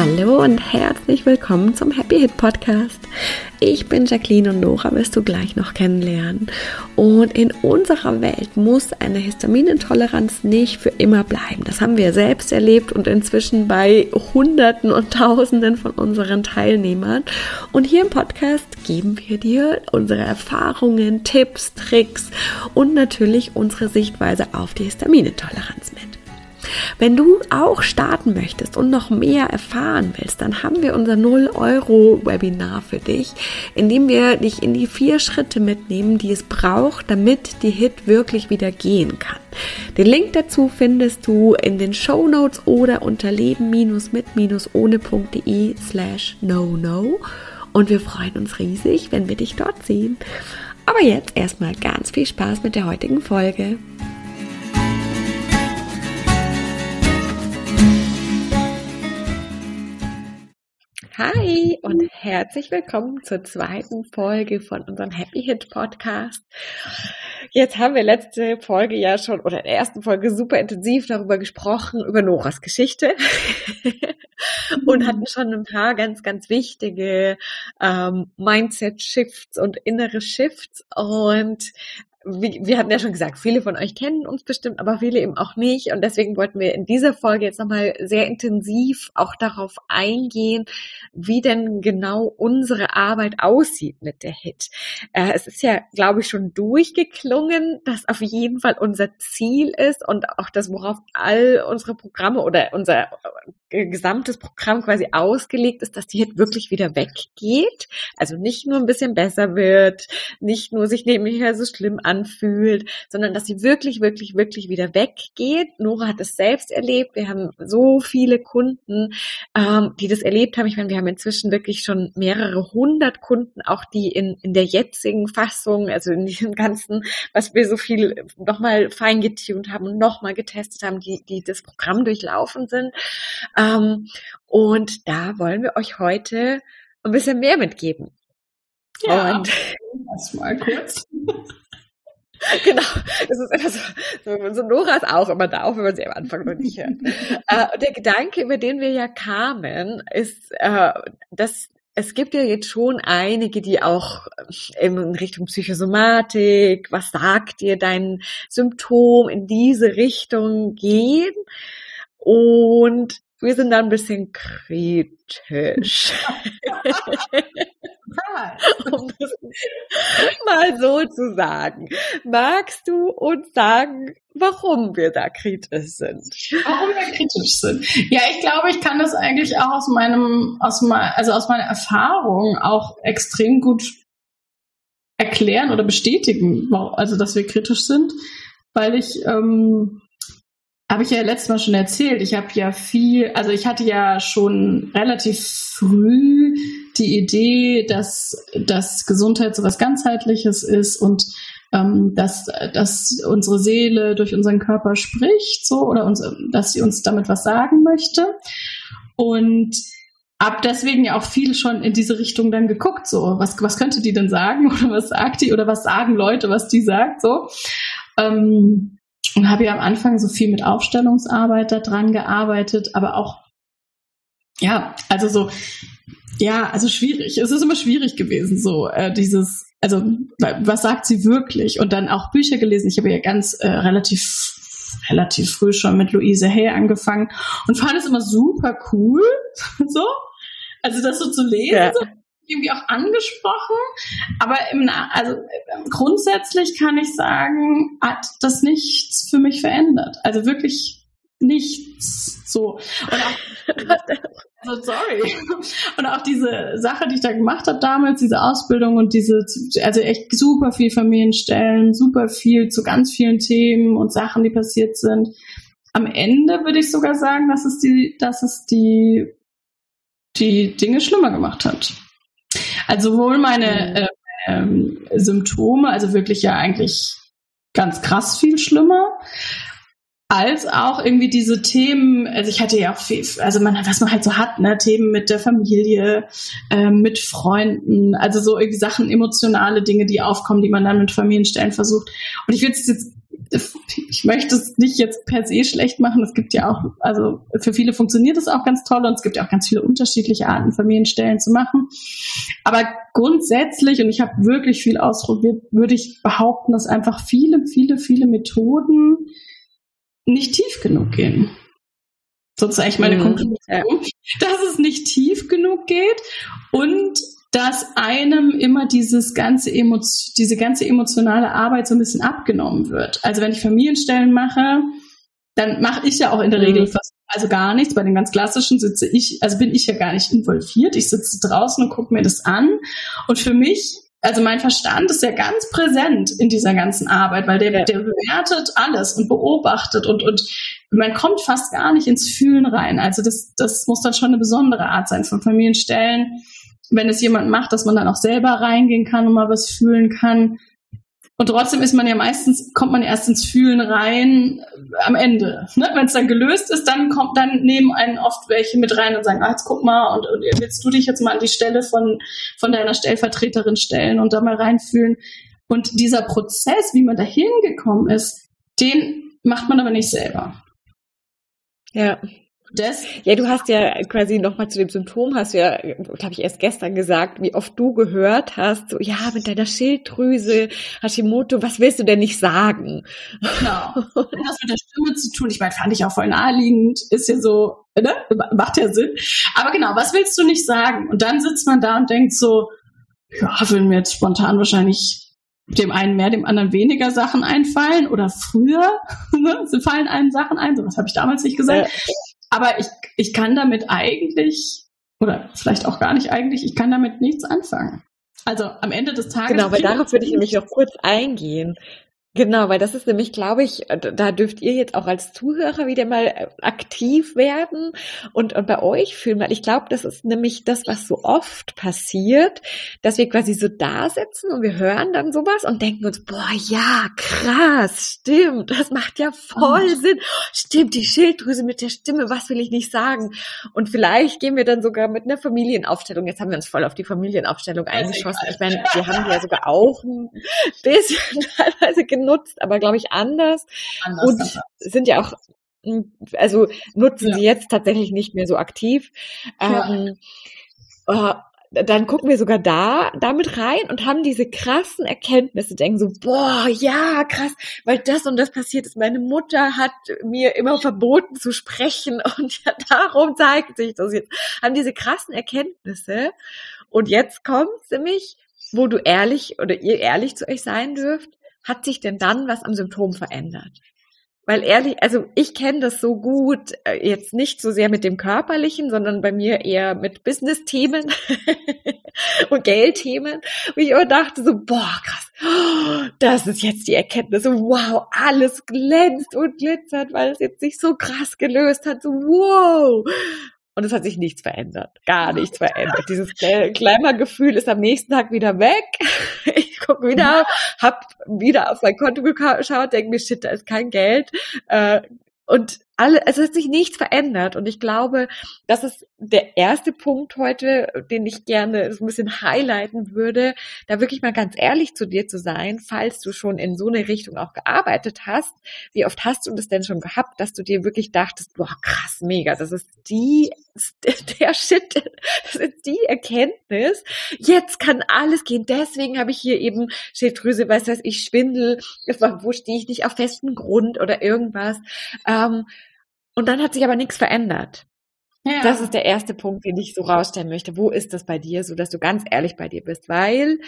Hallo und herzlich willkommen zum Happy Hit Podcast. Ich bin Jacqueline und Nora wirst du gleich noch kennenlernen. Und in unserer Welt muss eine Histaminintoleranz nicht für immer bleiben. Das haben wir selbst erlebt und inzwischen bei Hunderten und Tausenden von unseren Teilnehmern. Und hier im Podcast geben wir dir unsere Erfahrungen, Tipps, Tricks und natürlich unsere Sichtweise auf die Histaminintoleranz mit. Wenn du auch starten möchtest und noch mehr erfahren willst, dann haben wir unser 0-Euro-Webinar für dich, in dem wir dich in die vier Schritte mitnehmen, die es braucht, damit die Hit wirklich wieder gehen kann. Den Link dazu findest du in den Show Notes oder unter leben-mit-ohne.de slash no no. Und wir freuen uns riesig, wenn wir dich dort sehen. Aber jetzt erstmal ganz viel Spaß mit der heutigen Folge. Hi und herzlich willkommen zur zweiten Folge von unserem Happy Hit Podcast. Jetzt haben wir letzte Folge ja schon oder in der ersten Folge super intensiv darüber gesprochen, über Noras Geschichte. Und hatten schon ein paar ganz, ganz wichtige ähm, Mindset-Shifts und innere Shifts. Und wie, wir hatten ja schon gesagt, viele von euch kennen uns bestimmt, aber viele eben auch nicht. Und deswegen wollten wir in dieser Folge jetzt nochmal sehr intensiv auch darauf eingehen, wie denn genau unsere Arbeit aussieht mit der HIT. Äh, es ist ja, glaube ich, schon durchgeklungen, dass auf jeden Fall unser Ziel ist und auch das, worauf all unsere Programme oder unser gesamtes Programm quasi ausgelegt ist, dass die Hit wirklich wieder weggeht. Also nicht nur ein bisschen besser wird, nicht nur sich nebenher so schlimm anfühlt, sondern dass sie wirklich, wirklich, wirklich wieder weggeht. Nora hat es selbst erlebt. Wir haben so viele Kunden, ähm, die das erlebt haben. Ich meine, wir haben inzwischen wirklich schon mehrere hundert Kunden, auch die in, in der jetzigen Fassung, also in diesem ganzen, was wir so viel nochmal feingetunt haben und nochmal getestet haben, die, die das Programm durchlaufen sind. Ähm, und da wollen wir euch heute ein bisschen mehr mitgeben. Ja, und mal kurz. Genau, das ist immer so, so, Nora ist auch immer da, auch wenn man sie am Anfang noch nicht hört. äh, der Gedanke, über den wir ja kamen, ist, äh, dass es gibt ja jetzt schon einige, die auch in Richtung Psychosomatik, was sagt dir dein Symptom in diese Richtung gehen. Und wir sind da ein bisschen kritisch. um das mal so zu sagen. Magst du uns sagen, warum wir da kritisch sind? Warum wir kritisch sind? Ja, ich glaube, ich kann das eigentlich auch aus meinem, aus mein, also aus meiner Erfahrung auch extrem gut erklären oder bestätigen, also dass wir kritisch sind, weil ich ähm, habe ich ja letztes Mal schon erzählt. Ich habe ja viel, also ich hatte ja schon relativ früh die Idee, dass, dass Gesundheit so was ganzheitliches ist und ähm, dass, dass unsere Seele durch unseren Körper spricht, so oder uns, dass sie uns damit was sagen möchte. Und hab deswegen ja auch viel schon in diese Richtung dann geguckt, so was was könnte die denn sagen oder was sagt die oder was sagen Leute, was die sagt, so. Ähm, und habe ja am Anfang so viel mit Aufstellungsarbeit da dran gearbeitet, aber auch, ja, also so, ja, also schwierig. Es ist immer schwierig gewesen, so äh, dieses, also was sagt sie wirklich? Und dann auch Bücher gelesen. Ich habe ja ganz äh, relativ relativ früh schon mit Louise Hay angefangen und fand es immer super cool, so. Also das so zu lesen, ja. so, irgendwie auch angesprochen, aber im, also grundsätzlich kann ich sagen, hat das nichts für mich verändert. Also wirklich nichts so. Und auch, also sorry. Und auch diese Sache, die ich da gemacht habe damals, diese Ausbildung und diese, also echt super viel Familienstellen, super viel zu ganz vielen Themen und Sachen, die passiert sind. Am Ende würde ich sogar sagen, dass es die, dass es die, die Dinge schlimmer gemacht hat. Also sowohl meine äh, ähm, Symptome, also wirklich ja eigentlich ganz krass viel schlimmer, als auch irgendwie diese Themen, also ich hatte ja auch viel, also man, was man halt so hat, ne, Themen mit der Familie, äh, mit Freunden, also so irgendwie Sachen, emotionale Dinge, die aufkommen, die man dann mit Familienstellen versucht. Und ich will es jetzt ich möchte es nicht jetzt per se schlecht machen. Es gibt ja auch, also für viele funktioniert es auch ganz toll und es gibt ja auch ganz viele unterschiedliche Arten, Familienstellen zu machen. Aber grundsätzlich, und ich habe wirklich viel ausprobiert, würde ich behaupten, dass einfach viele, viele, viele Methoden nicht tief genug gehen. Sozusagen meine mhm. Konklusion, dass es nicht tief genug geht und dass einem immer dieses ganze Emotion, diese ganze emotionale Arbeit so ein bisschen abgenommen wird. Also wenn ich Familienstellen mache, dann mache ich ja auch in der Regel mhm. fast also gar nichts. Bei den ganz klassischen sitze ich, also bin ich ja gar nicht involviert. Ich sitze draußen und gucke mir das an. Und für mich, also mein Verstand ist ja ganz präsent in dieser ganzen Arbeit, weil der, der bewertet alles und beobachtet und, und man kommt fast gar nicht ins Fühlen rein. Also das, das muss dann schon eine besondere Art sein von Familienstellen wenn es jemand macht, dass man dann auch selber reingehen kann und mal was fühlen kann. Und trotzdem ist man ja meistens, kommt man erst ins Fühlen rein äh, am Ende. Ne? Wenn es dann gelöst ist, dann kommt, dann nehmen einen oft welche mit rein und sagen, ah, jetzt guck mal, und, und willst du dich jetzt mal an die Stelle von, von deiner Stellvertreterin stellen und da mal reinfühlen. Und dieser Prozess, wie man da hingekommen ist, den macht man aber nicht selber. Ja, das? Ja, du hast ja quasi nochmal zu dem Symptom, hast du ja, glaube ich, erst gestern gesagt, wie oft du gehört hast, so, ja, mit deiner Schilddrüse, Hashimoto, was willst du denn nicht sagen? Genau. Das mit der Stimme zu tun, ich meine, fand ich auch voll naheliegend, ist ja so, ne? macht ja Sinn. Aber genau, was willst du nicht sagen? Und dann sitzt man da und denkt so, ja, würden mir jetzt spontan wahrscheinlich dem einen mehr, dem anderen weniger Sachen einfallen oder früher ne, fallen einem Sachen ein, so was habe ich damals nicht gesagt. Aber ich, ich kann damit eigentlich, oder vielleicht auch gar nicht eigentlich, ich kann damit nichts anfangen. Also am Ende des Tages. Genau, weil darauf würde ich nämlich noch kurz eingehen. Genau, weil das ist nämlich, glaube ich, äh, da dürft ihr jetzt auch als Zuhörer wieder mal äh, aktiv werden und, und bei euch fühlen, weil ich glaube, das ist nämlich das, was so oft passiert, dass wir quasi so da sitzen und wir hören dann sowas und denken uns, boah, ja, krass, stimmt, das macht ja voll mhm. Sinn. Stimmt, die Schilddrüse mit der Stimme, was will ich nicht sagen? Und vielleicht gehen wir dann sogar mit einer Familienaufstellung, jetzt haben wir uns voll auf die Familienaufstellung eingeschossen. Ich meine, wir haben ja sogar auch ein bisschen teilweise genutzt, aber glaube ich anders. anders und anders. sind ja auch, hm, also nutzen ja. sie jetzt tatsächlich nicht mehr so aktiv. Ja. Ähm, äh, dann gucken wir sogar da damit rein und haben diese krassen Erkenntnisse, denken so, boah, ja, krass, weil das und das passiert ist. Meine Mutter hat mir immer verboten zu sprechen und ja, darum zeigt sich das jetzt. Haben diese krassen Erkenntnisse und jetzt kommt nämlich, wo du ehrlich oder ihr ehrlich zu euch sein dürft hat sich denn dann was am Symptom verändert? Weil ehrlich, also ich kenne das so gut, äh, jetzt nicht so sehr mit dem Körperlichen, sondern bei mir eher mit Business-Themen und Geldthemen. Und ich immer dachte so, boah, krass, das ist jetzt die Erkenntnis. Wow, alles glänzt und glitzert, weil es jetzt sich so krass gelöst hat. So, wow. Und es hat sich nichts verändert. Gar nichts verändert. Dieses Klemmergefühl ist am nächsten Tag wieder weg. Ich gucke wieder, hab wieder auf mein Konto geschaut, denke mir, shit, da ist kein Geld. Äh, und alle, es hat sich nichts verändert. Und ich glaube, das ist der erste Punkt heute, den ich gerne so ein bisschen highlighten würde, da wirklich mal ganz ehrlich zu dir zu sein, falls du schon in so eine Richtung auch gearbeitet hast. Wie oft hast du das denn schon gehabt, dass du dir wirklich dachtest, boah, krass, mega, das ist die, der Shit, das ist die Erkenntnis. Jetzt kann alles gehen. Deswegen habe ich hier eben Schilddrüse, weiß was ich, Schwindel, wo stehe ich nicht auf festem Grund oder irgendwas. Ähm, und dann hat sich aber nichts verändert. Ja. Das ist der erste Punkt, den ich so rausstellen möchte. Wo ist das bei dir, so dass du ganz ehrlich bei dir bist? Weil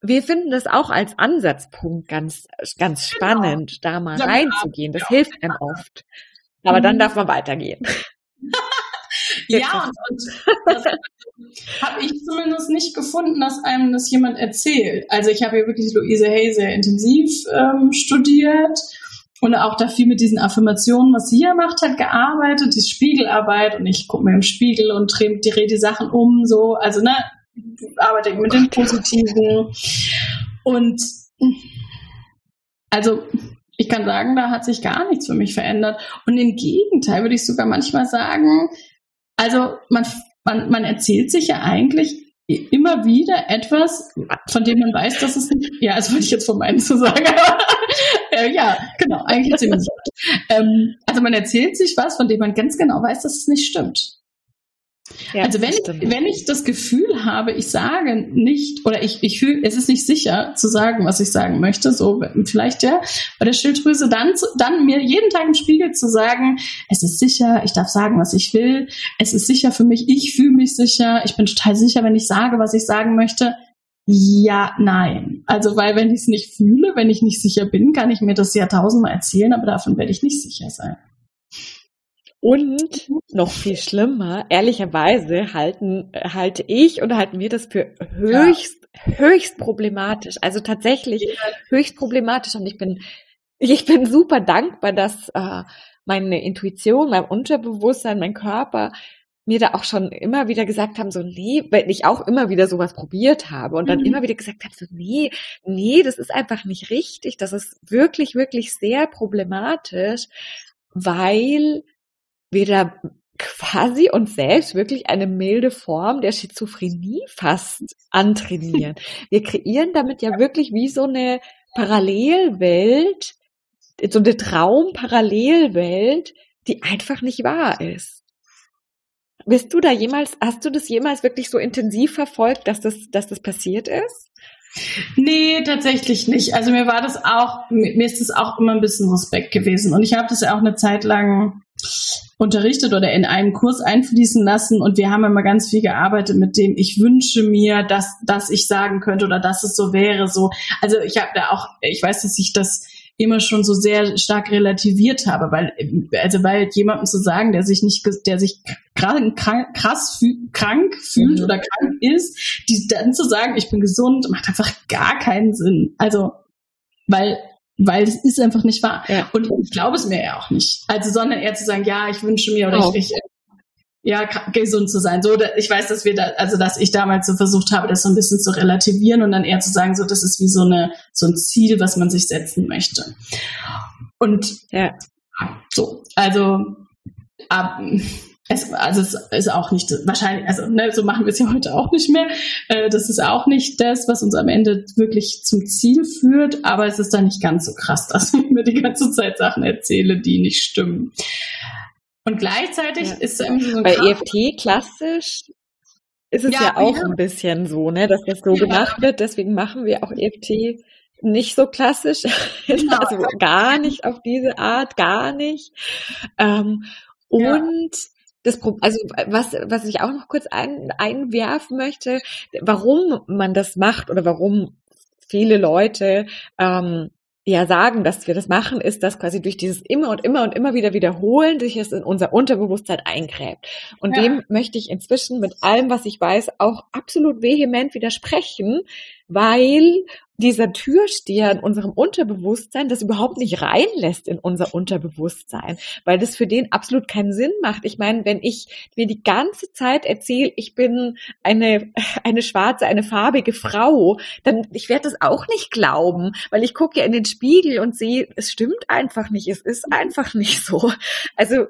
wir finden das auch als Ansatzpunkt ganz, ganz genau. spannend, genau. da mal ja, reinzugehen. Das ja. hilft einem oft. Aber mhm. dann darf man weitergehen. Ja, und, und habe ich zumindest nicht gefunden, dass einem das jemand erzählt. Also ich habe ja wirklich Luise Hay sehr intensiv ähm, studiert und auch da viel mit diesen Affirmationen, was sie ja macht, hat gearbeitet, die Spiegelarbeit. Und ich gucke mir im Spiegel und drehe die, die Sachen um, so, also ne, arbeite mit dem Positiven. Und also ich kann sagen, da hat sich gar nichts für mich verändert. Und im Gegenteil würde ich sogar manchmal sagen, also man, man, man erzählt sich ja eigentlich immer wieder etwas, von dem man weiß, dass es nicht, ja, das wollte ich jetzt von meinen zu sagen, äh, ja, genau, eigentlich ziemlich. ähm, also man erzählt sich was, von dem man ganz genau weiß, dass es nicht stimmt. Ja, also wenn ich, wenn ich das Gefühl habe, ich sage nicht oder ich, ich fühle, es ist nicht sicher zu sagen, was ich sagen möchte, so vielleicht ja, bei der Schilddrüse dann, dann mir jeden Tag im Spiegel zu sagen, es ist sicher, ich darf sagen, was ich will, es ist sicher für mich, ich fühle mich sicher, ich bin total sicher, wenn ich sage, was ich sagen möchte. Ja, nein. Also, weil wenn ich es nicht fühle, wenn ich nicht sicher bin, kann ich mir das ja tausendmal erzählen, aber davon werde ich nicht sicher sein. Und noch viel schlimmer, ehrlicherweise halten, halte ich und halten wir das für höchst, ja. höchst problematisch. Also tatsächlich ja. höchst problematisch. Und ich bin, ich bin super dankbar, dass äh, meine Intuition, mein Unterbewusstsein, mein Körper mir da auch schon immer wieder gesagt haben, so, nee, weil ich auch immer wieder sowas probiert habe und dann mhm. immer wieder gesagt habe, so, nee, nee, das ist einfach nicht richtig, das ist wirklich, wirklich sehr problematisch, weil da quasi uns selbst wirklich eine milde Form der Schizophrenie fast antrainieren. Wir kreieren damit ja wirklich wie so eine Parallelwelt, so eine Traumparallelwelt, die einfach nicht wahr ist. Bist du da jemals, hast du das jemals wirklich so intensiv verfolgt, dass das, dass das passiert ist? Nee, tatsächlich nicht. Also mir war das auch, mir ist das auch immer ein bisschen Respekt gewesen. Und ich habe das ja auch eine Zeit lang unterrichtet oder in einen Kurs einfließen lassen und wir haben immer ganz viel gearbeitet mit dem, ich wünsche mir, dass, dass ich sagen könnte oder dass es so wäre, so. Also ich habe da auch, ich weiß, dass ich das immer schon so sehr stark relativiert habe, weil, also weil jemandem zu sagen, der sich nicht, der sich gerade krass krank fühlt mhm. oder krank ist, die dann zu sagen, ich bin gesund, macht einfach gar keinen Sinn. Also, weil weil es ist einfach nicht wahr. Ja. Und ich glaube es mir ja auch nicht. Also, sondern eher zu sagen, ja, ich wünsche mir oder oh. ich, ich ja, gesund zu sein. So, ich weiß, dass wir da, also dass ich damals so versucht habe, das so ein bisschen zu relativieren und dann eher zu sagen, so, das ist wie so eine, so ein Ziel, was man sich setzen möchte. Und ja, so, also ab, es, also es ist auch nicht wahrscheinlich, also ne, so machen wir es ja heute auch nicht mehr. Äh, das ist auch nicht das, was uns am Ende wirklich zum Ziel führt, aber es ist dann nicht ganz so krass, dass ich mir die ganze Zeit Sachen erzähle, die nicht stimmen. Und gleichzeitig ja. ist irgendwie so ein Bei Kraft EFT klassisch ist es ja, ja auch ja. ein bisschen so, ne, dass das so gemacht wird. Deswegen machen wir auch EFT nicht so klassisch, genau. also gar nicht auf diese Art, gar nicht. Ähm, und das also was, was ich auch noch kurz ein, einwerfen möchte, warum man das macht oder warum viele Leute ähm, ja sagen, dass wir das machen, ist, dass quasi durch dieses immer und immer und immer wieder wiederholen sich es in unser Unterbewusstsein eingräbt. Und ja. dem möchte ich inzwischen mit allem, was ich weiß, auch absolut vehement widersprechen, weil dieser Türsteher in unserem Unterbewusstsein das überhaupt nicht reinlässt in unser Unterbewusstsein, weil das für den absolut keinen Sinn macht. Ich meine, wenn ich mir die ganze Zeit erzähle, ich bin eine, eine schwarze, eine farbige Frau, dann ich werde das auch nicht glauben, weil ich gucke ja in den Spiegel und sehe, es stimmt einfach nicht, es ist einfach nicht so. Also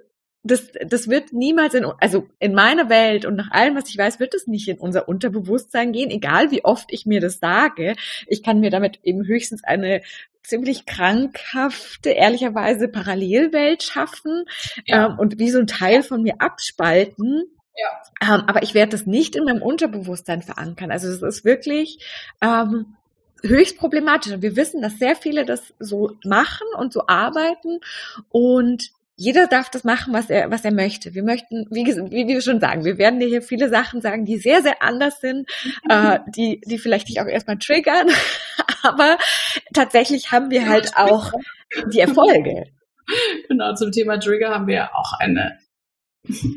das, das wird niemals in, also in meiner Welt und nach allem, was ich weiß, wird es nicht in unser Unterbewusstsein gehen, egal wie oft ich mir das sage. Ich kann mir damit eben höchstens eine ziemlich krankhafte, ehrlicherweise Parallelwelt schaffen ja. ähm, und wie so ein Teil von mir abspalten. Ja. Ähm, aber ich werde das nicht in meinem Unterbewusstsein verankern. Also es ist wirklich ähm, höchst problematisch. Und wir wissen, dass sehr viele das so machen und so arbeiten. Und jeder darf das machen, was er, was er möchte. Wir möchten, wie, wie wir schon sagen, wir werden dir hier viele Sachen sagen, die sehr, sehr anders sind, äh, die, die vielleicht dich auch erstmal triggern. Aber tatsächlich haben wir halt auch die Erfolge. Genau, zum Thema Trigger haben wir auch eine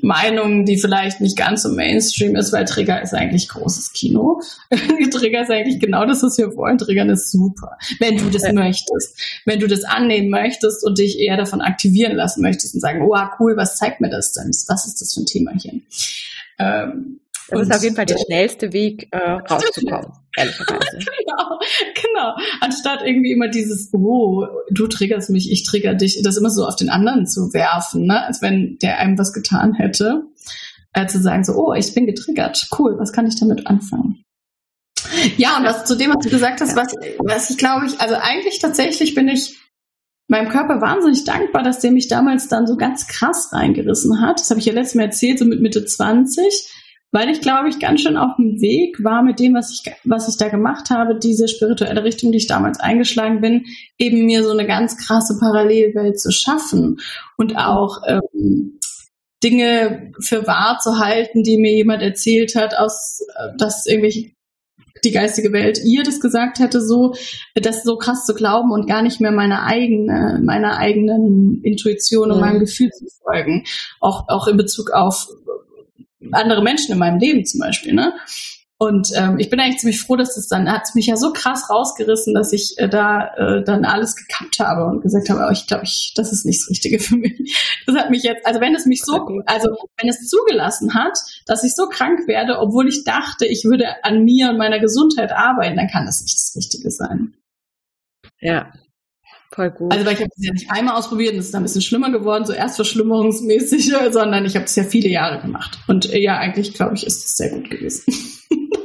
Meinung, die vielleicht nicht ganz so Mainstream ist, weil Trigger ist eigentlich großes Kino. Trigger ist eigentlich genau das, was wir wollen. Triggern ist super, wenn du das ja. möchtest. Wenn du das annehmen möchtest und dich eher davon aktivieren lassen möchtest und sagen, oh cool, was zeigt mir das denn? Was ist das für ein Thema hier? Ähm, das und ist auf jeden Fall der schnellste Weg, äh, rauszukommen, ehrlicherweise. genau, genau. Anstatt irgendwie immer dieses, oh, du triggerst mich, ich trigger dich, das immer so auf den anderen zu werfen, ne? als wenn der einem was getan hätte. Äh, zu sagen so, oh, ich bin getriggert, cool, was kann ich damit anfangen? Ja, und was zu dem, was du gesagt hast, was, was ich glaube ich, also eigentlich tatsächlich bin ich meinem Körper wahnsinnig dankbar, dass der mich damals dann so ganz krass reingerissen hat. Das habe ich ja letztes Mal erzählt, so mit Mitte 20, weil ich glaube ich ganz schön auf dem Weg war mit dem, was ich, was ich da gemacht habe, diese spirituelle Richtung, die ich damals eingeschlagen bin, eben mir so eine ganz krasse Parallelwelt zu schaffen und auch ähm, Dinge für wahr zu halten, die mir jemand erzählt hat, aus, äh, dass irgendwelche die geistige Welt ihr das gesagt hätte, so das so krass zu glauben und gar nicht mehr meine eigene, meiner eigenen Intuition und ja. meinem Gefühl zu folgen. Auch, auch in Bezug auf andere Menschen in meinem Leben zum Beispiel, ne? Und ähm, ich bin eigentlich ziemlich froh, dass es dann hat mich ja so krass rausgerissen, dass ich äh, da äh, dann alles gekappt habe und gesagt habe, oh, ich glaube, ich, das ist nicht das Richtige für mich. Das hat mich jetzt, also wenn es mich so, also wenn es zugelassen hat, dass ich so krank werde, obwohl ich dachte, ich würde an mir und meiner Gesundheit arbeiten, dann kann das nicht das Richtige sein. Ja, Voll gut. Also weil ich habe es ja nicht einmal ausprobiert und es ist dann ein bisschen schlimmer geworden, so erstverschlimmerungsmäßig, sondern ich habe es ja viele Jahre gemacht. Und äh, ja, eigentlich glaube ich, ist es sehr gut gewesen.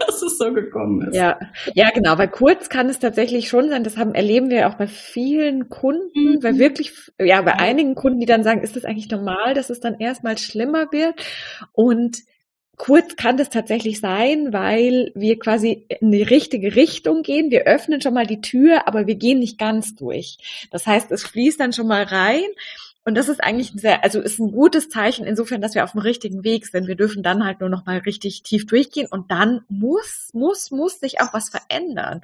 dass es so gekommen ist. Ja, ja, genau, weil kurz kann es tatsächlich schon sein, das haben, erleben wir auch bei vielen Kunden, mhm. weil wirklich, ja, bei einigen Kunden, die dann sagen, ist das eigentlich normal, dass es dann erstmal schlimmer wird und kurz kann das tatsächlich sein, weil wir quasi in die richtige Richtung gehen. Wir öffnen schon mal die Tür, aber wir gehen nicht ganz durch. Das heißt, es fließt dann schon mal rein und das ist eigentlich ein sehr, also ist ein gutes Zeichen insofern, dass wir auf dem richtigen Weg sind. Wir dürfen dann halt nur noch mal richtig tief durchgehen und dann muss, muss, muss sich auch was verändern.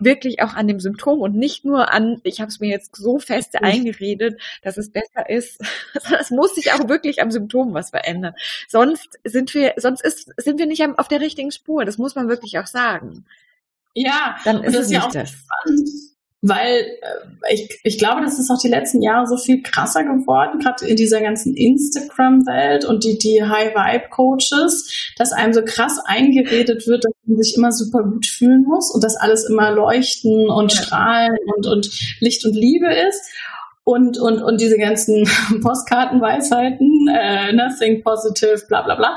Wirklich auch an dem Symptom und nicht nur an, ich habe es mir jetzt so fest eingeredet, dass es besser ist. es muss sich auch wirklich am Symptom was verändern. Sonst sind wir, sonst ist, sind wir nicht auf der richtigen Spur. Das muss man wirklich auch sagen. Ja, dann ist das es ja auch das. spannend weil äh, ich, ich glaube, das ist auch die letzten Jahre so viel krasser geworden, gerade in dieser ganzen Instagram-Welt und die, die High-Vibe-Coaches, dass einem so krass eingeredet wird, dass man sich immer super gut fühlen muss und dass alles immer leuchten und strahlen und, und Licht und Liebe ist. Und, und, und diese ganzen Postkartenweisheiten, äh, nothing positive, bla bla bla.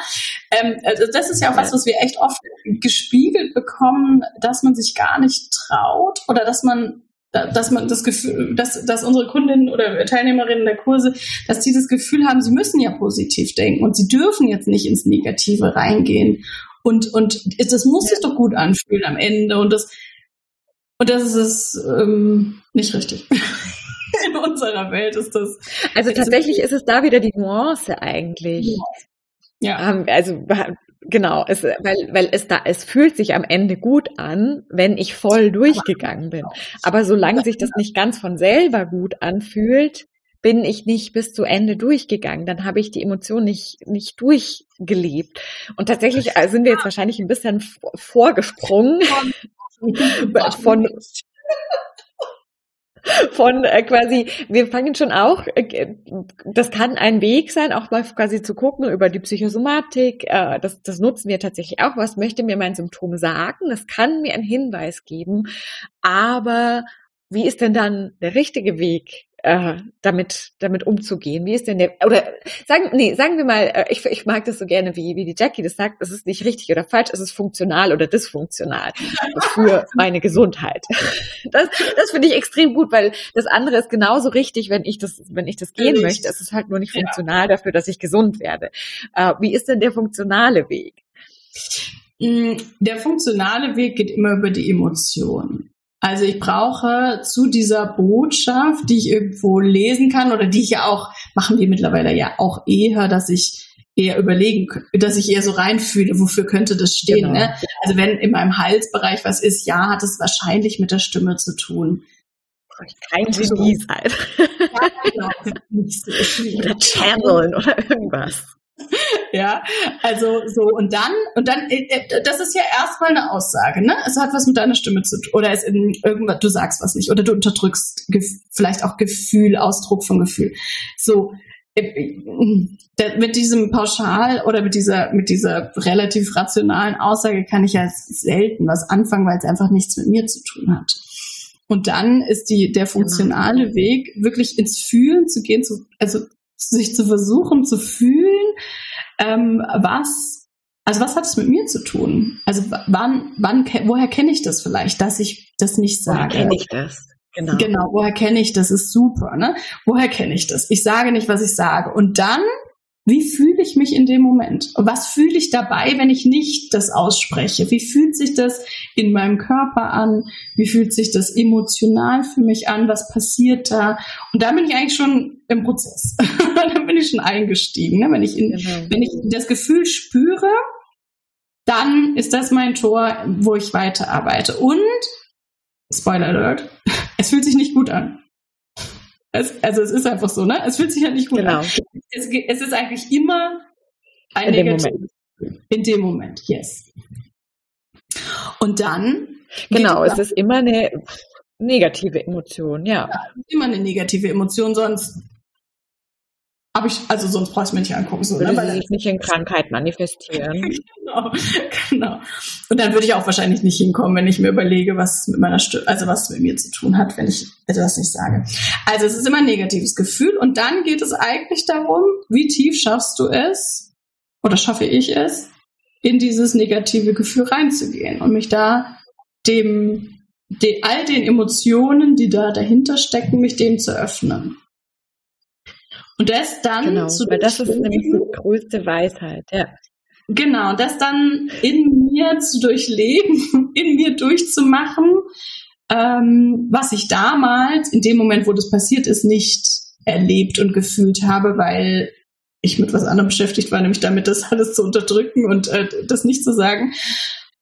Ähm, also das ist ja auch was, was wir echt oft gespiegelt bekommen, dass man sich gar nicht traut oder dass man dass man das Gefühl, dass, dass unsere Kundinnen oder Teilnehmerinnen der Kurse, dass sie das Gefühl haben, sie müssen ja positiv denken und sie dürfen jetzt nicht ins Negative reingehen. Und, und das muss sich doch gut anfühlen am Ende. Und das, und das ist es ähm, nicht richtig. In unserer Welt ist das. Also tatsächlich ist es da wieder die Nuance eigentlich. Ja. Ähm, also Genau, es, weil, weil es da, es fühlt sich am Ende gut an, wenn ich voll durchgegangen bin. Aber solange sich das nicht ganz von selber gut anfühlt, bin ich nicht bis zu Ende durchgegangen. Dann habe ich die Emotion nicht, nicht durchgelebt. Und tatsächlich äh, sind wir jetzt wahrscheinlich ein bisschen vorgesprungen von, von äh, quasi, wir fangen schon auch, äh, das kann ein Weg sein, auch mal quasi zu gucken über die Psychosomatik, äh, das, das nutzen wir tatsächlich auch, was möchte mir mein Symptom sagen, das kann mir einen Hinweis geben, aber wie ist denn dann der richtige Weg? Äh, damit damit umzugehen? Wie ist denn der oder sagen nee sagen wir mal äh, ich, ich mag das so gerne wie wie die Jackie das sagt es ist nicht richtig oder falsch es ist funktional oder dysfunktional für meine Gesundheit das das finde ich extrem gut weil das andere ist genauso richtig wenn ich das wenn ich das gehen nicht. möchte es ist halt nur nicht funktional ja. dafür dass ich gesund werde äh, wie ist denn der funktionale Weg mm, der funktionale Weg geht immer über die Emotionen. Also ich brauche zu dieser Botschaft, die ich irgendwo lesen kann oder die ich ja auch, machen wir mittlerweile ja auch eher, dass ich eher überlegen, dass ich eher so reinfühle, wofür könnte das stehen. Genau. Ne? Also wenn in meinem Halsbereich was ist, ja, hat es wahrscheinlich mit der Stimme zu tun. Kein Genie sein. Ja, genau. oder channeln oder irgendwas ja, also so und dann und dann äh, äh, das ist ja erstmal eine Aussage, ne? Es hat was mit deiner Stimme zu tun oder es in irgendwas du sagst was nicht oder du unterdrückst vielleicht auch Gefühl, Ausdruck von Gefühl. So äh, mit diesem pauschal oder mit dieser mit dieser relativ rationalen Aussage kann ich ja selten was anfangen, weil es einfach nichts mit mir zu tun hat. Und dann ist die der funktionale genau. Weg wirklich ins Fühlen zu gehen, zu, also sich zu versuchen zu fühlen, ähm, was, also was hat es mit mir zu tun? Also wann, wann, woher kenne ich das vielleicht, dass ich das nicht sage? Woher kenne ich das? Genau. genau, woher kenne ich das? Ist super, ne? Woher kenne ich das? Ich sage nicht, was ich sage. Und dann wie fühle ich mich in dem Moment? Was fühle ich dabei, wenn ich nicht das ausspreche? Wie fühlt sich das in meinem Körper an? Wie fühlt sich das emotional für mich an? Was passiert da? Und da bin ich eigentlich schon im Prozess. da bin ich schon eingestiegen. Ne? Wenn, ich in, genau. wenn ich das Gefühl spüre, dann ist das mein Tor, wo ich weiterarbeite. Und, Spoiler Alert, es fühlt sich nicht gut an. Es, also es ist einfach so, ne? Es fühlt sich halt nicht gut genau. an. Es, es, ist eigentlich immer ein in Negativ. Dem Moment. In dem Moment, yes. Und dann. Genau, es ist immer eine negative Emotion, ja. ja immer eine negative Emotion, sonst habe ich, also sonst brauchst du mir nicht angucken. So, würde ne? sie sich nicht in Krankheit manifestieren. genau, genau. Und dann würde ich auch wahrscheinlich nicht hinkommen, wenn ich mir überlege, was mit meiner Stimme, also was mit mir zu tun hat, wenn ich etwas nicht sage. Also es ist immer ein negatives Gefühl und dann geht es eigentlich darum, wie tief schaffst du es oder schaffe ich es, in dieses negative Gefühl reinzugehen und mich da dem, de, all den Emotionen, die da dahinter stecken, mich dem zu öffnen. Und das dann genau, zu weil das ist nämlich die größte Weisheit, ja. Genau, das dann in mir zu durchleben, in mir durchzumachen, ähm, was ich damals, in dem Moment, wo das passiert ist, nicht erlebt und gefühlt habe, weil ich mit was anderem beschäftigt war, nämlich damit, das alles zu unterdrücken und äh, das nicht zu sagen.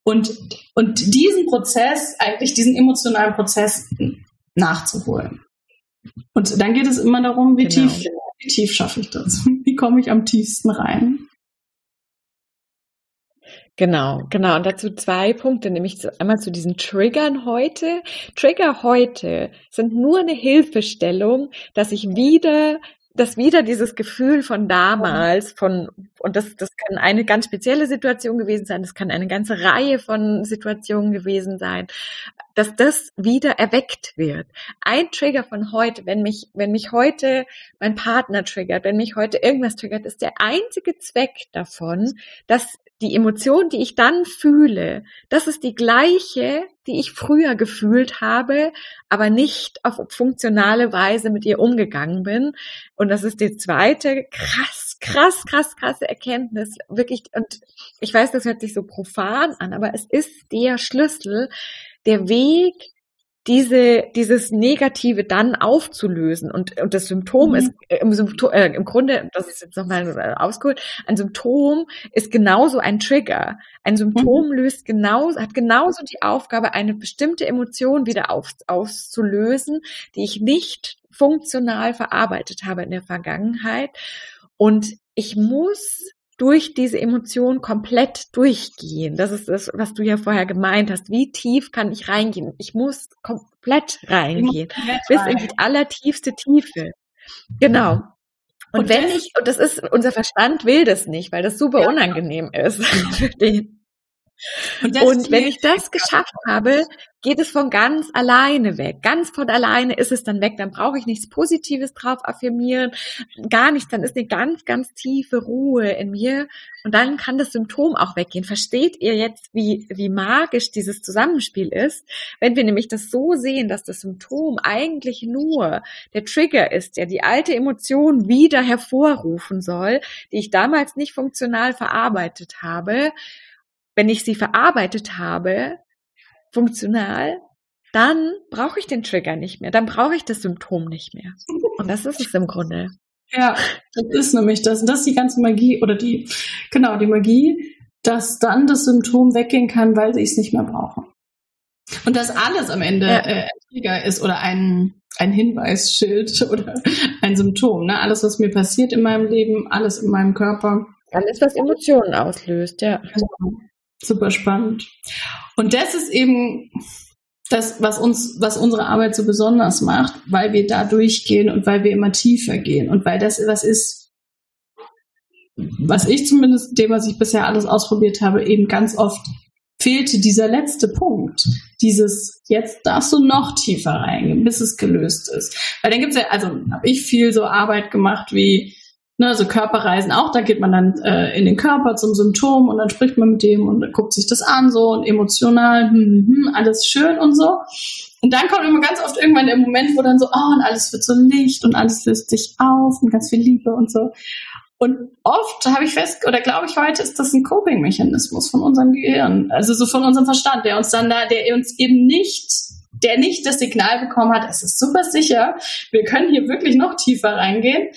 Und, und diesen Prozess, eigentlich diesen emotionalen Prozess nachzuholen. Und dann geht es immer darum, wie genau. tief wie tief schaffe ich das? Wie komme ich am tiefsten rein? Genau, genau. Und dazu zwei Punkte, nämlich einmal zu diesen Triggern heute. Trigger heute sind nur eine Hilfestellung, dass ich wieder dass wieder dieses Gefühl von damals, von, und das, das kann eine ganz spezielle Situation gewesen sein, das kann eine ganze Reihe von Situationen gewesen sein, dass das wieder erweckt wird. Ein Trigger von heute, wenn mich, wenn mich heute mein Partner triggert, wenn mich heute irgendwas triggert, ist der einzige Zweck davon, dass die Emotion, die ich dann fühle, das ist die gleiche, die ich früher gefühlt habe, aber nicht auf funktionale Weise mit ihr umgegangen bin. Und das ist die zweite krass, krass, krass, krasse Erkenntnis. Wirklich, und ich weiß, das hört sich so profan an, aber es ist der Schlüssel, der Weg diese, dieses Negative dann aufzulösen. Und, und das Symptom mhm. ist äh, im, Symptom, äh, im Grunde, das ist jetzt nochmal äh, ausgeholt, ein Symptom ist genauso ein Trigger. Ein Symptom mhm. löst genauso, hat genauso die Aufgabe, eine bestimmte Emotion wieder auf, auszulösen, die ich nicht funktional verarbeitet habe in der Vergangenheit. Und ich muss durch diese Emotion komplett durchgehen. Das ist das, was du ja vorher gemeint hast. Wie tief kann ich reingehen? Ich muss komplett reingehen. Komplett bis rein. in die allertiefste Tiefe. Genau. Und, und wenn ich, und das ist, unser Verstand will das nicht, weil das super ja. unangenehm ist für den. Und, und wenn ich das geschafft habe, geht es von ganz alleine weg. Ganz von alleine ist es dann weg. Dann brauche ich nichts Positives drauf affirmieren, gar nichts. Dann ist eine ganz, ganz tiefe Ruhe in mir. Und dann kann das Symptom auch weggehen. Versteht ihr jetzt, wie, wie magisch dieses Zusammenspiel ist? Wenn wir nämlich das so sehen, dass das Symptom eigentlich nur der Trigger ist, der die alte Emotion wieder hervorrufen soll, die ich damals nicht funktional verarbeitet habe, wenn ich sie verarbeitet habe, funktional, dann brauche ich den Trigger nicht mehr, dann brauche ich das Symptom nicht mehr. Und das ist es im Grunde. Ja, das ist nämlich das. das ist die ganze Magie oder die, genau, die Magie, dass dann das Symptom weggehen kann, weil ich es nicht mehr brauche. Und dass alles am Ende ja. äh, ein Trigger ist oder ein, ein Hinweisschild oder ein Symptom. Ne? Alles, was mir passiert in meinem Leben, alles in meinem Körper. Alles, was Emotionen auslöst, ja. Genau. Super spannend. Und das ist eben das, was uns, was unsere Arbeit so besonders macht, weil wir da durchgehen und weil wir immer tiefer gehen und weil das was ist, was ich zumindest dem, was ich bisher alles ausprobiert habe, eben ganz oft fehlte dieser letzte Punkt. Dieses, jetzt darfst du noch tiefer reingehen, bis es gelöst ist. Weil dann gibt's ja, also habe ich viel so Arbeit gemacht wie, Ne, also Körperreisen auch, da geht man dann äh, in den Körper zum Symptom und dann spricht man mit dem und guckt sich das an so und emotional, hm, hm, hm, alles schön und so. Und dann kommt immer ganz oft irgendwann der Moment, wo dann so, oh, und alles wird so Licht und alles löst sich auf und ganz viel Liebe und so. Und oft habe ich fest, oder glaube ich heute, ist das ein Coping-Mechanismus von unserem Gehirn, also so von unserem Verstand, der uns dann da, der uns eben nicht, der nicht das Signal bekommen hat, es ist super sicher, wir können hier wirklich noch tiefer reingehen,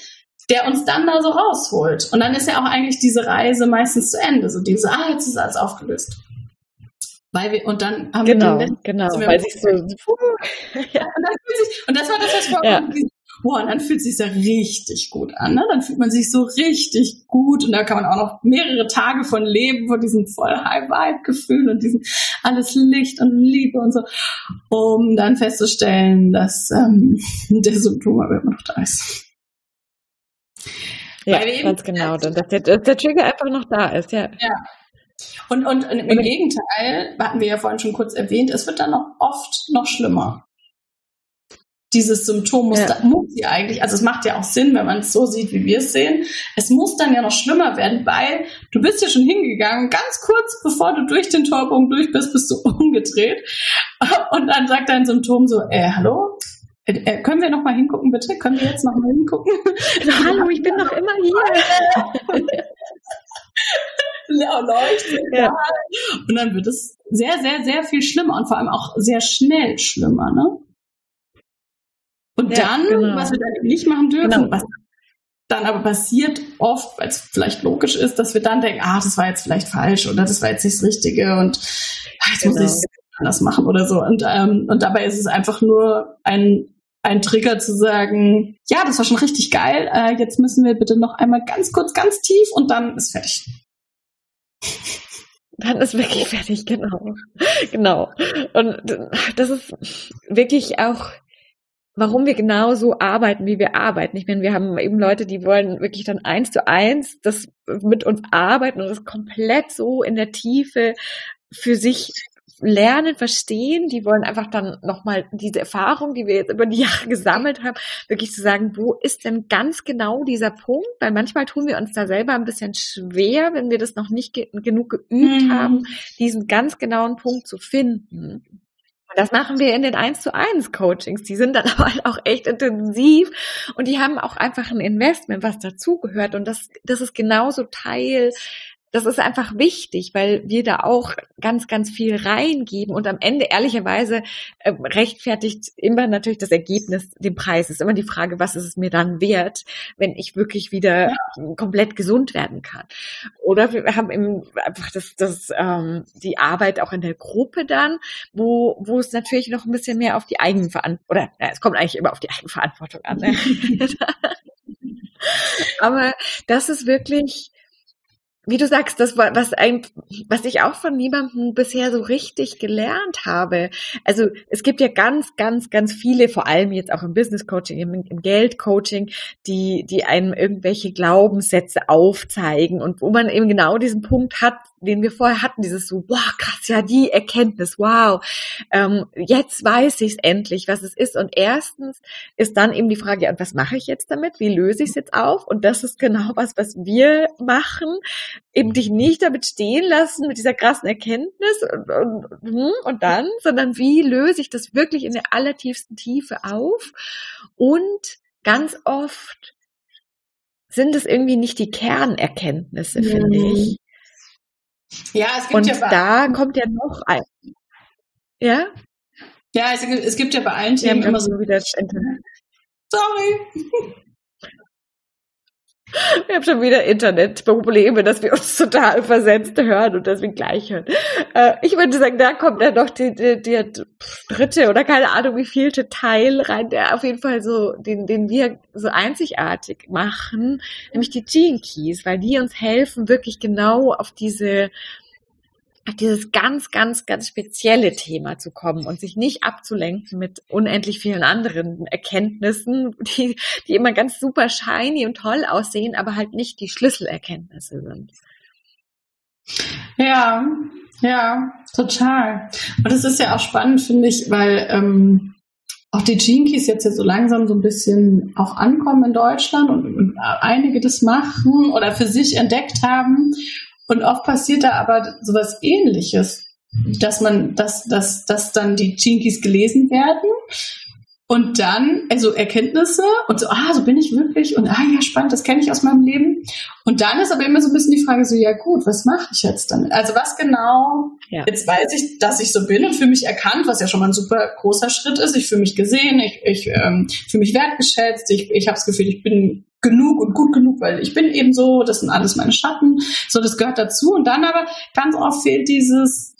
der uns dann da so rausholt. Und dann ist ja auch eigentlich diese Reise meistens zu Ende. So diese, ah, jetzt ist alles aufgelöst. Weil wir, und dann haben genau, wir den genau, weil sich so, ja. und, sich, und das war das, was vorkommt, ja. boah, und dann fühlt es sich ja richtig gut an, ne? Dann fühlt man sich so richtig gut und da kann man auch noch mehrere Tage von leben, von diesem voll High-Vibe-Gefühl und diesem alles Licht und Liebe und so, um dann festzustellen, dass ähm, der Symptom aber immer noch da ist. Ja, ganz genau. Dass der, dass der Trigger einfach noch da ist, ja. Ja. Und, und, und im Gegenteil, hatten wir ja vorhin schon kurz erwähnt, es wird dann noch oft noch schlimmer. Dieses Symptom muss, ja. da, muss ja eigentlich, also es macht ja auch Sinn, wenn man es so sieht, wie wir es sehen. Es muss dann ja noch schlimmer werden, weil du bist ja schon hingegangen, ganz kurz bevor du durch den Torbogen durch bist, bist du umgedreht. Und dann sagt dein Symptom so, äh, hallo, äh, äh, können wir noch mal hingucken, bitte? Können wir jetzt noch mal hingucken? Hallo, ich bin noch immer hier. ja, leuchtet. Ja. Und dann wird es sehr, sehr, sehr viel schlimmer und vor allem auch sehr schnell schlimmer, ne? Und ja, dann, genau. was wir dann nicht machen dürfen, genau. was dann aber passiert oft, weil es vielleicht logisch ist, dass wir dann denken, ah, das war jetzt vielleicht falsch oder das war jetzt nicht das Richtige und ach, jetzt genau. muss ich es anders machen oder so. Und, ähm, und dabei ist es einfach nur ein ein Trigger zu sagen, ja, das war schon richtig geil, äh, jetzt müssen wir bitte noch einmal ganz kurz, ganz tief und dann ist fertig. Dann ist wirklich fertig, genau. Genau. Und das ist wirklich auch, warum wir genau so arbeiten, wie wir arbeiten. Ich meine, wir haben eben Leute, die wollen wirklich dann eins zu eins das mit uns arbeiten und das komplett so in der Tiefe für sich lernen, verstehen, die wollen einfach dann nochmal diese Erfahrung, die wir jetzt über die Jahre gesammelt haben, wirklich zu sagen, wo ist denn ganz genau dieser Punkt? Weil manchmal tun wir uns da selber ein bisschen schwer, wenn wir das noch nicht ge genug geübt mhm. haben, diesen ganz genauen Punkt zu finden. Und das machen wir in den 1 zu 1 Coachings. Die sind dann aber auch echt intensiv und die haben auch einfach ein Investment, was dazugehört. Und das, das ist genauso Teil das ist einfach wichtig, weil wir da auch ganz, ganz viel reingeben und am Ende ehrlicherweise äh, rechtfertigt immer natürlich das Ergebnis den Preis. Es ist immer die Frage, was ist es mir dann wert, wenn ich wirklich wieder ja. komplett gesund werden kann. Oder wir haben eben einfach das, das, ähm, die Arbeit auch in der Gruppe dann, wo, wo es natürlich noch ein bisschen mehr auf die Eigenverantwortung, oder ja, es kommt eigentlich immer auf die Eigenverantwortung an. Ne? Aber das ist wirklich wie du sagst, das war was ein, was ich auch von niemandem bisher so richtig gelernt habe. Also es gibt ja ganz, ganz, ganz viele, vor allem jetzt auch im Business Coaching, im, im Geld Coaching, die, die einem irgendwelche Glaubenssätze aufzeigen und wo man eben genau diesen Punkt hat, den wir vorher hatten, dieses so, boah, krass, ja, die Erkenntnis, wow, ähm, jetzt weiß ich es endlich, was es ist. Und erstens ist dann eben die Frage, ja, was mache ich jetzt damit? Wie löse ich es jetzt auf? Und das ist genau was, was wir machen. Eben dich nicht damit stehen lassen, mit dieser krassen Erkenntnis und, und, hm, und dann, sondern wie löse ich das wirklich in der allertiefsten Tiefe auf? Und ganz oft sind es irgendwie nicht die Kernerkenntnisse, ja. finde ich, ja, es gibt und ja da kommt ja noch ein. Ja? Ja, es, es gibt ja bei allen Themen immer so wieder. Sorry. Wir haben schon wieder Internetprobleme, dass wir uns total versetzt hören und deswegen gleich hören. Äh, ich würde sagen, da kommt ja noch die, die, die, dritte oder keine Ahnung wie vielte Teil rein, der auf jeden Fall so, den, den wir so einzigartig machen, nämlich die Gene Keys, weil die uns helfen, wirklich genau auf diese dieses ganz, ganz, ganz spezielle Thema zu kommen und sich nicht abzulenken mit unendlich vielen anderen Erkenntnissen, die, die immer ganz super shiny und toll aussehen, aber halt nicht die Schlüsselerkenntnisse sind. Ja, ja, total. Und es ist ja auch spannend, finde ich, weil ähm, auch die Jinkies jetzt ja so langsam so ein bisschen auch ankommen in Deutschland und, und einige das machen oder für sich entdeckt haben. Und oft passiert da aber sowas ähnliches, dass man, dass, dass, dass dann die Jinkies gelesen werden und dann, also Erkenntnisse und so, ah, so bin ich wirklich und ah ja, spannend, das kenne ich aus meinem Leben. Und dann ist aber immer so ein bisschen die Frage so, ja gut, was mache ich jetzt damit? Also was genau, ja. jetzt weiß ich, dass ich so bin und fühle mich erkannt, was ja schon mal ein super großer Schritt ist. Ich fühle mich gesehen, ich, ich ähm, fühle mich wertgeschätzt, ich, ich habe das Gefühl, ich bin genug und gut genug, weil ich bin eben so, das sind alles meine Schatten, so das gehört dazu. Und dann aber ganz oft fehlt dieses,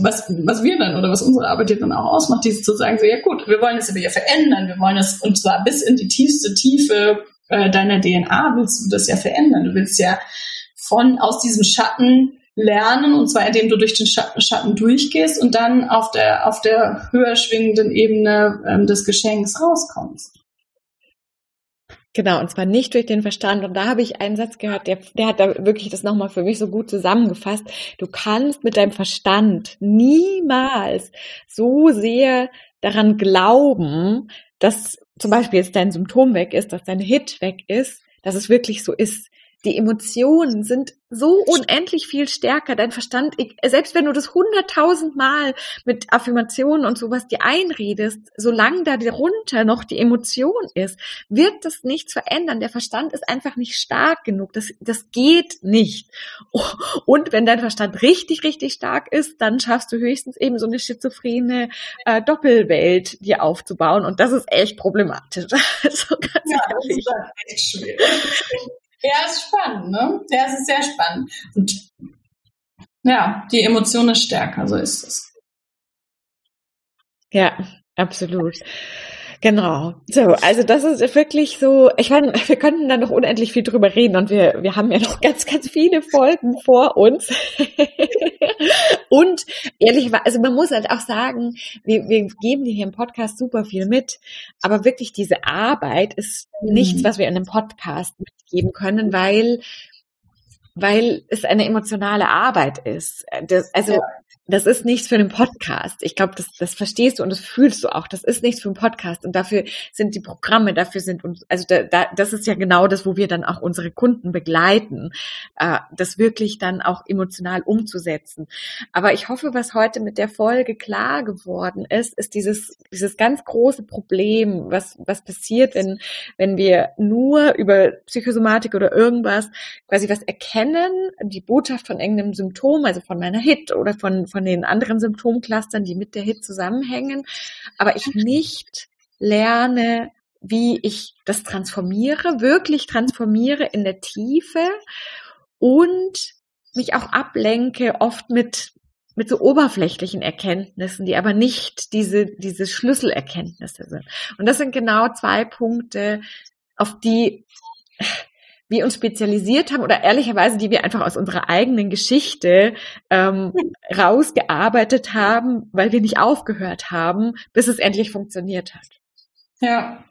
was, was wir dann oder was unsere Arbeit dann auch ausmacht, dieses zu sagen, so ja gut, wir wollen es aber ja verändern, wir wollen es und zwar bis in die tiefste Tiefe äh, deiner DNA willst du das ja verändern. Du willst ja von aus diesem Schatten lernen und zwar indem du durch den Schatten, Schatten durchgehst und dann auf der auf der höher schwingenden Ebene ähm, des Geschenks rauskommst. Genau, und zwar nicht durch den Verstand. Und da habe ich einen Satz gehört, der, der hat da wirklich das nochmal für mich so gut zusammengefasst. Du kannst mit deinem Verstand niemals so sehr daran glauben, dass zum Beispiel jetzt dein Symptom weg ist, dass dein Hit weg ist, dass es wirklich so ist. Die Emotionen sind so unendlich viel stärker. Dein Verstand, selbst wenn du das hunderttausend Mal mit Affirmationen und sowas dir einredest, solange da darunter noch die Emotion ist, wird das nichts verändern. Der Verstand ist einfach nicht stark genug. Das, das geht nicht. Und wenn dein Verstand richtig, richtig stark ist, dann schaffst du höchstens eben so eine schizophrene äh, Doppelwelt dir aufzubauen. Und das ist echt problematisch. Also ganz ja, ehrlich. das ist echt schwierig. Ja, ist spannend, ne? Ja, es ist sehr spannend. Und ja, die Emotion ist stärker, so ist es. Ja, absolut. Genau. So, also das ist wirklich so, ich meine, wir könnten da noch unendlich viel drüber reden und wir, wir haben ja noch ganz, ganz viele Folgen vor uns. und ehrlich, also man muss halt auch sagen, wir, wir geben dir hier im Podcast super viel mit, aber wirklich diese Arbeit ist mhm. nichts, was wir in einem Podcast mitgeben können, weil weil es eine emotionale Arbeit ist. Das, also ja das ist nichts für einen Podcast. Ich glaube, das, das verstehst du und das fühlst du auch. Das ist nichts für einen Podcast. Und dafür sind die Programme, dafür sind uns, also da, da, das ist ja genau das, wo wir dann auch unsere Kunden begleiten, äh, das wirklich dann auch emotional umzusetzen. Aber ich hoffe, was heute mit der Folge klar geworden ist, ist dieses, dieses ganz große Problem, was, was passiert, wenn, wenn wir nur über Psychosomatik oder irgendwas quasi was erkennen, die Botschaft von irgendeinem Symptom, also von meiner Hit oder von, von von den anderen Symptomclustern, die mit der HIT zusammenhängen, aber ich nicht lerne, wie ich das transformiere, wirklich transformiere in der Tiefe und mich auch ablenke, oft mit mit so oberflächlichen Erkenntnissen, die aber nicht diese, diese Schlüsselerkenntnisse sind. Und das sind genau zwei Punkte, auf die wir uns spezialisiert haben oder ehrlicherweise, die wir einfach aus unserer eigenen Geschichte ähm, rausgearbeitet haben, weil wir nicht aufgehört haben, bis es endlich funktioniert hat. Ja.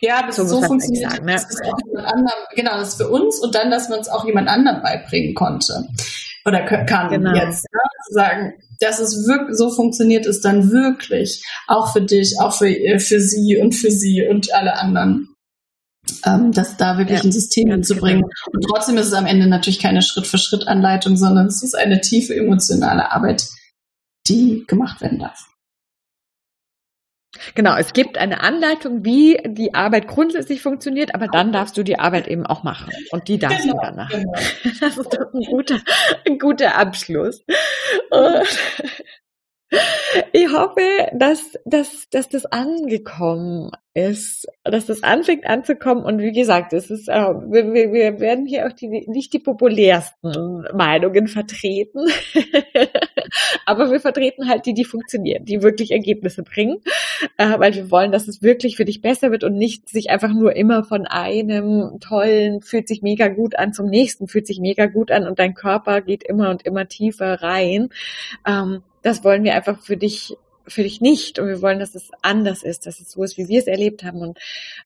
Ja, bis so, so funktioniert sagen, ne? das auch jemand anderem, genau, das ist für uns und dann, dass man es auch jemand anderem beibringen konnte oder kann genau. jetzt ne? sagen, dass es wirklich so funktioniert ist dann wirklich auch für dich, auch für, für sie und für sie und alle anderen ähm, das da wirklich ja, ein System hinzubringen. Genau. Und trotzdem ist es am Ende natürlich keine Schritt-für-Schritt-Anleitung, sondern es ist eine tiefe emotionale Arbeit, die gemacht werden darf. Genau, es gibt eine Anleitung, wie die Arbeit grundsätzlich funktioniert, aber dann darfst du die Arbeit eben auch machen. Und die darfst genau, du dann machen. Genau. Das ist doch ein guter, ein guter Abschluss. Ich hoffe, dass, dass, dass das angekommen ist, dass das anfängt anzukommen. Und wie gesagt, es ist, äh, wir, wir werden hier auch die, nicht die populärsten Meinungen vertreten, aber wir vertreten halt die, die funktionieren, die wirklich Ergebnisse bringen, äh, weil wir wollen, dass es wirklich für dich besser wird und nicht sich einfach nur immer von einem tollen, fühlt sich mega gut an zum nächsten, fühlt sich mega gut an und dein Körper geht immer und immer tiefer rein. Ähm, das wollen wir einfach für dich für dich nicht und wir wollen, dass es anders ist, dass es so ist, wie wir es erlebt haben und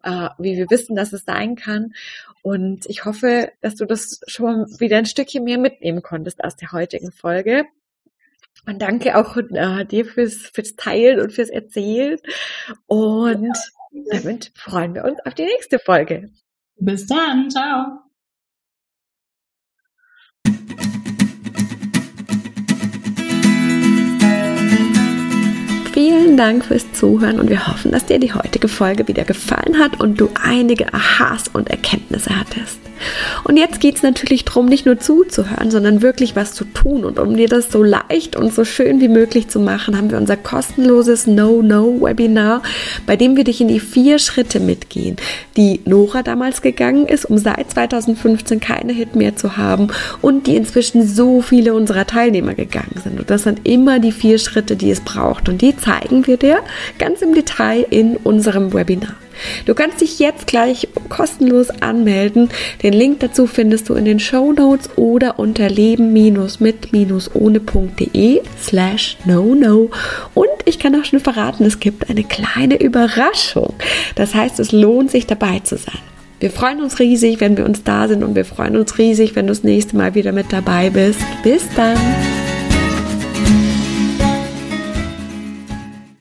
äh, wie wir wissen, dass es sein kann. Und ich hoffe, dass du das schon wieder ein Stückchen mehr mitnehmen konntest aus der heutigen Folge. Und danke auch äh, dir fürs, fürs Teilen und fürs Erzählen. Und damit freuen wir uns auf die nächste Folge. Bis dann. Ciao. Vielen Dank fürs Zuhören und wir hoffen, dass dir die heutige Folge wieder gefallen hat und du einige Aha's und Erkenntnisse hattest. Und jetzt geht es natürlich darum, nicht nur zuzuhören, sondern wirklich was zu tun. Und um dir das so leicht und so schön wie möglich zu machen, haben wir unser kostenloses No-No-Webinar, bei dem wir dich in die vier Schritte mitgehen, die Nora damals gegangen ist, um seit 2015 keine Hit mehr zu haben und die inzwischen so viele unserer Teilnehmer gegangen sind. Und das sind immer die vier Schritte, die es braucht. Und die zeigen wir dir ganz im Detail in unserem Webinar. Du kannst dich jetzt gleich kostenlos anmelden. Den Link dazu findest du in den Show Notes oder unter leben-mit-ohne.de slash no no. Und ich kann auch schon verraten, es gibt eine kleine Überraschung. Das heißt, es lohnt sich dabei zu sein. Wir freuen uns riesig, wenn wir uns da sind und wir freuen uns riesig, wenn du das nächste Mal wieder mit dabei bist. Bis dann!